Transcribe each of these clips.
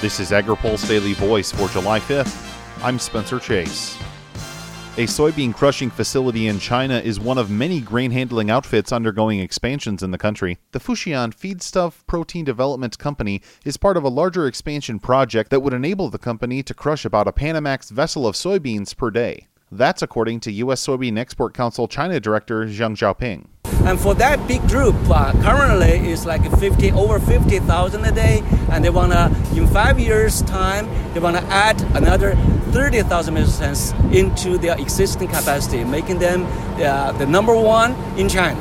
This is AgriPulse Daily Voice for July 5th. I'm Spencer Chase. A soybean crushing facility in China is one of many grain handling outfits undergoing expansions in the country. The Fuxian Feedstuff Protein Development Company is part of a larger expansion project that would enable the company to crush about a Panamax vessel of soybeans per day. That's according to U.S. Soybean Export Council China Director Zhang Xiaoping. And for that big group, uh, currently it's like 50 over 50,000 a day, and they wanna in five years' time they wanna add another 30,000 metric tons into their existing capacity, making them uh, the number one in China,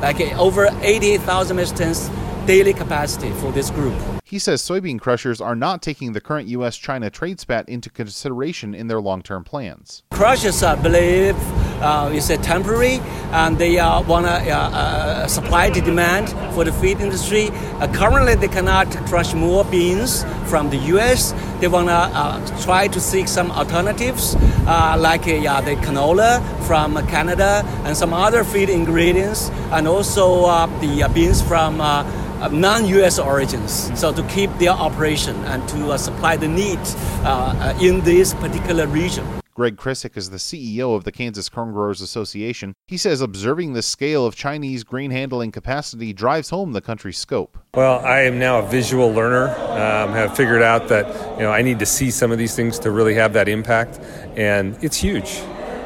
like uh, over 80,000 metric tons daily capacity for this group. He says soybean crushers are not taking the current U.S. China trade spat into consideration in their long term plans. Crushers, I believe, uh, is a temporary, and they uh, want to uh, uh, supply the demand for the feed industry. Uh, currently, they cannot crush more beans from the U.S. They want to try to seek some alternatives, like the canola from Canada and some other feed ingredients, and also the beans from non-U.S. origins, so to keep their operation and to uh, supply the need uh, uh, in this particular region. Greg Krissek is the CEO of the Kansas Corn Growers Association. He says observing the scale of Chinese grain handling capacity drives home the country's scope. Well, I am now a visual learner. Um, have figured out that you know I need to see some of these things to really have that impact, and it's huge.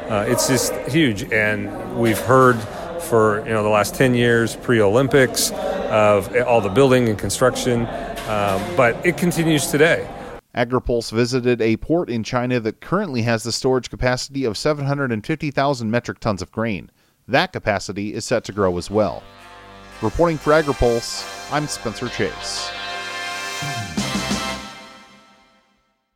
Uh, it's just huge, and we've heard for you know the last 10 years pre-olympics of all the building and construction um, but it continues today AgriPulse visited a port in China that currently has the storage capacity of 750,000 metric tons of grain. That capacity is set to grow as well. Reporting for AgriPulse, I'm Spencer Chase.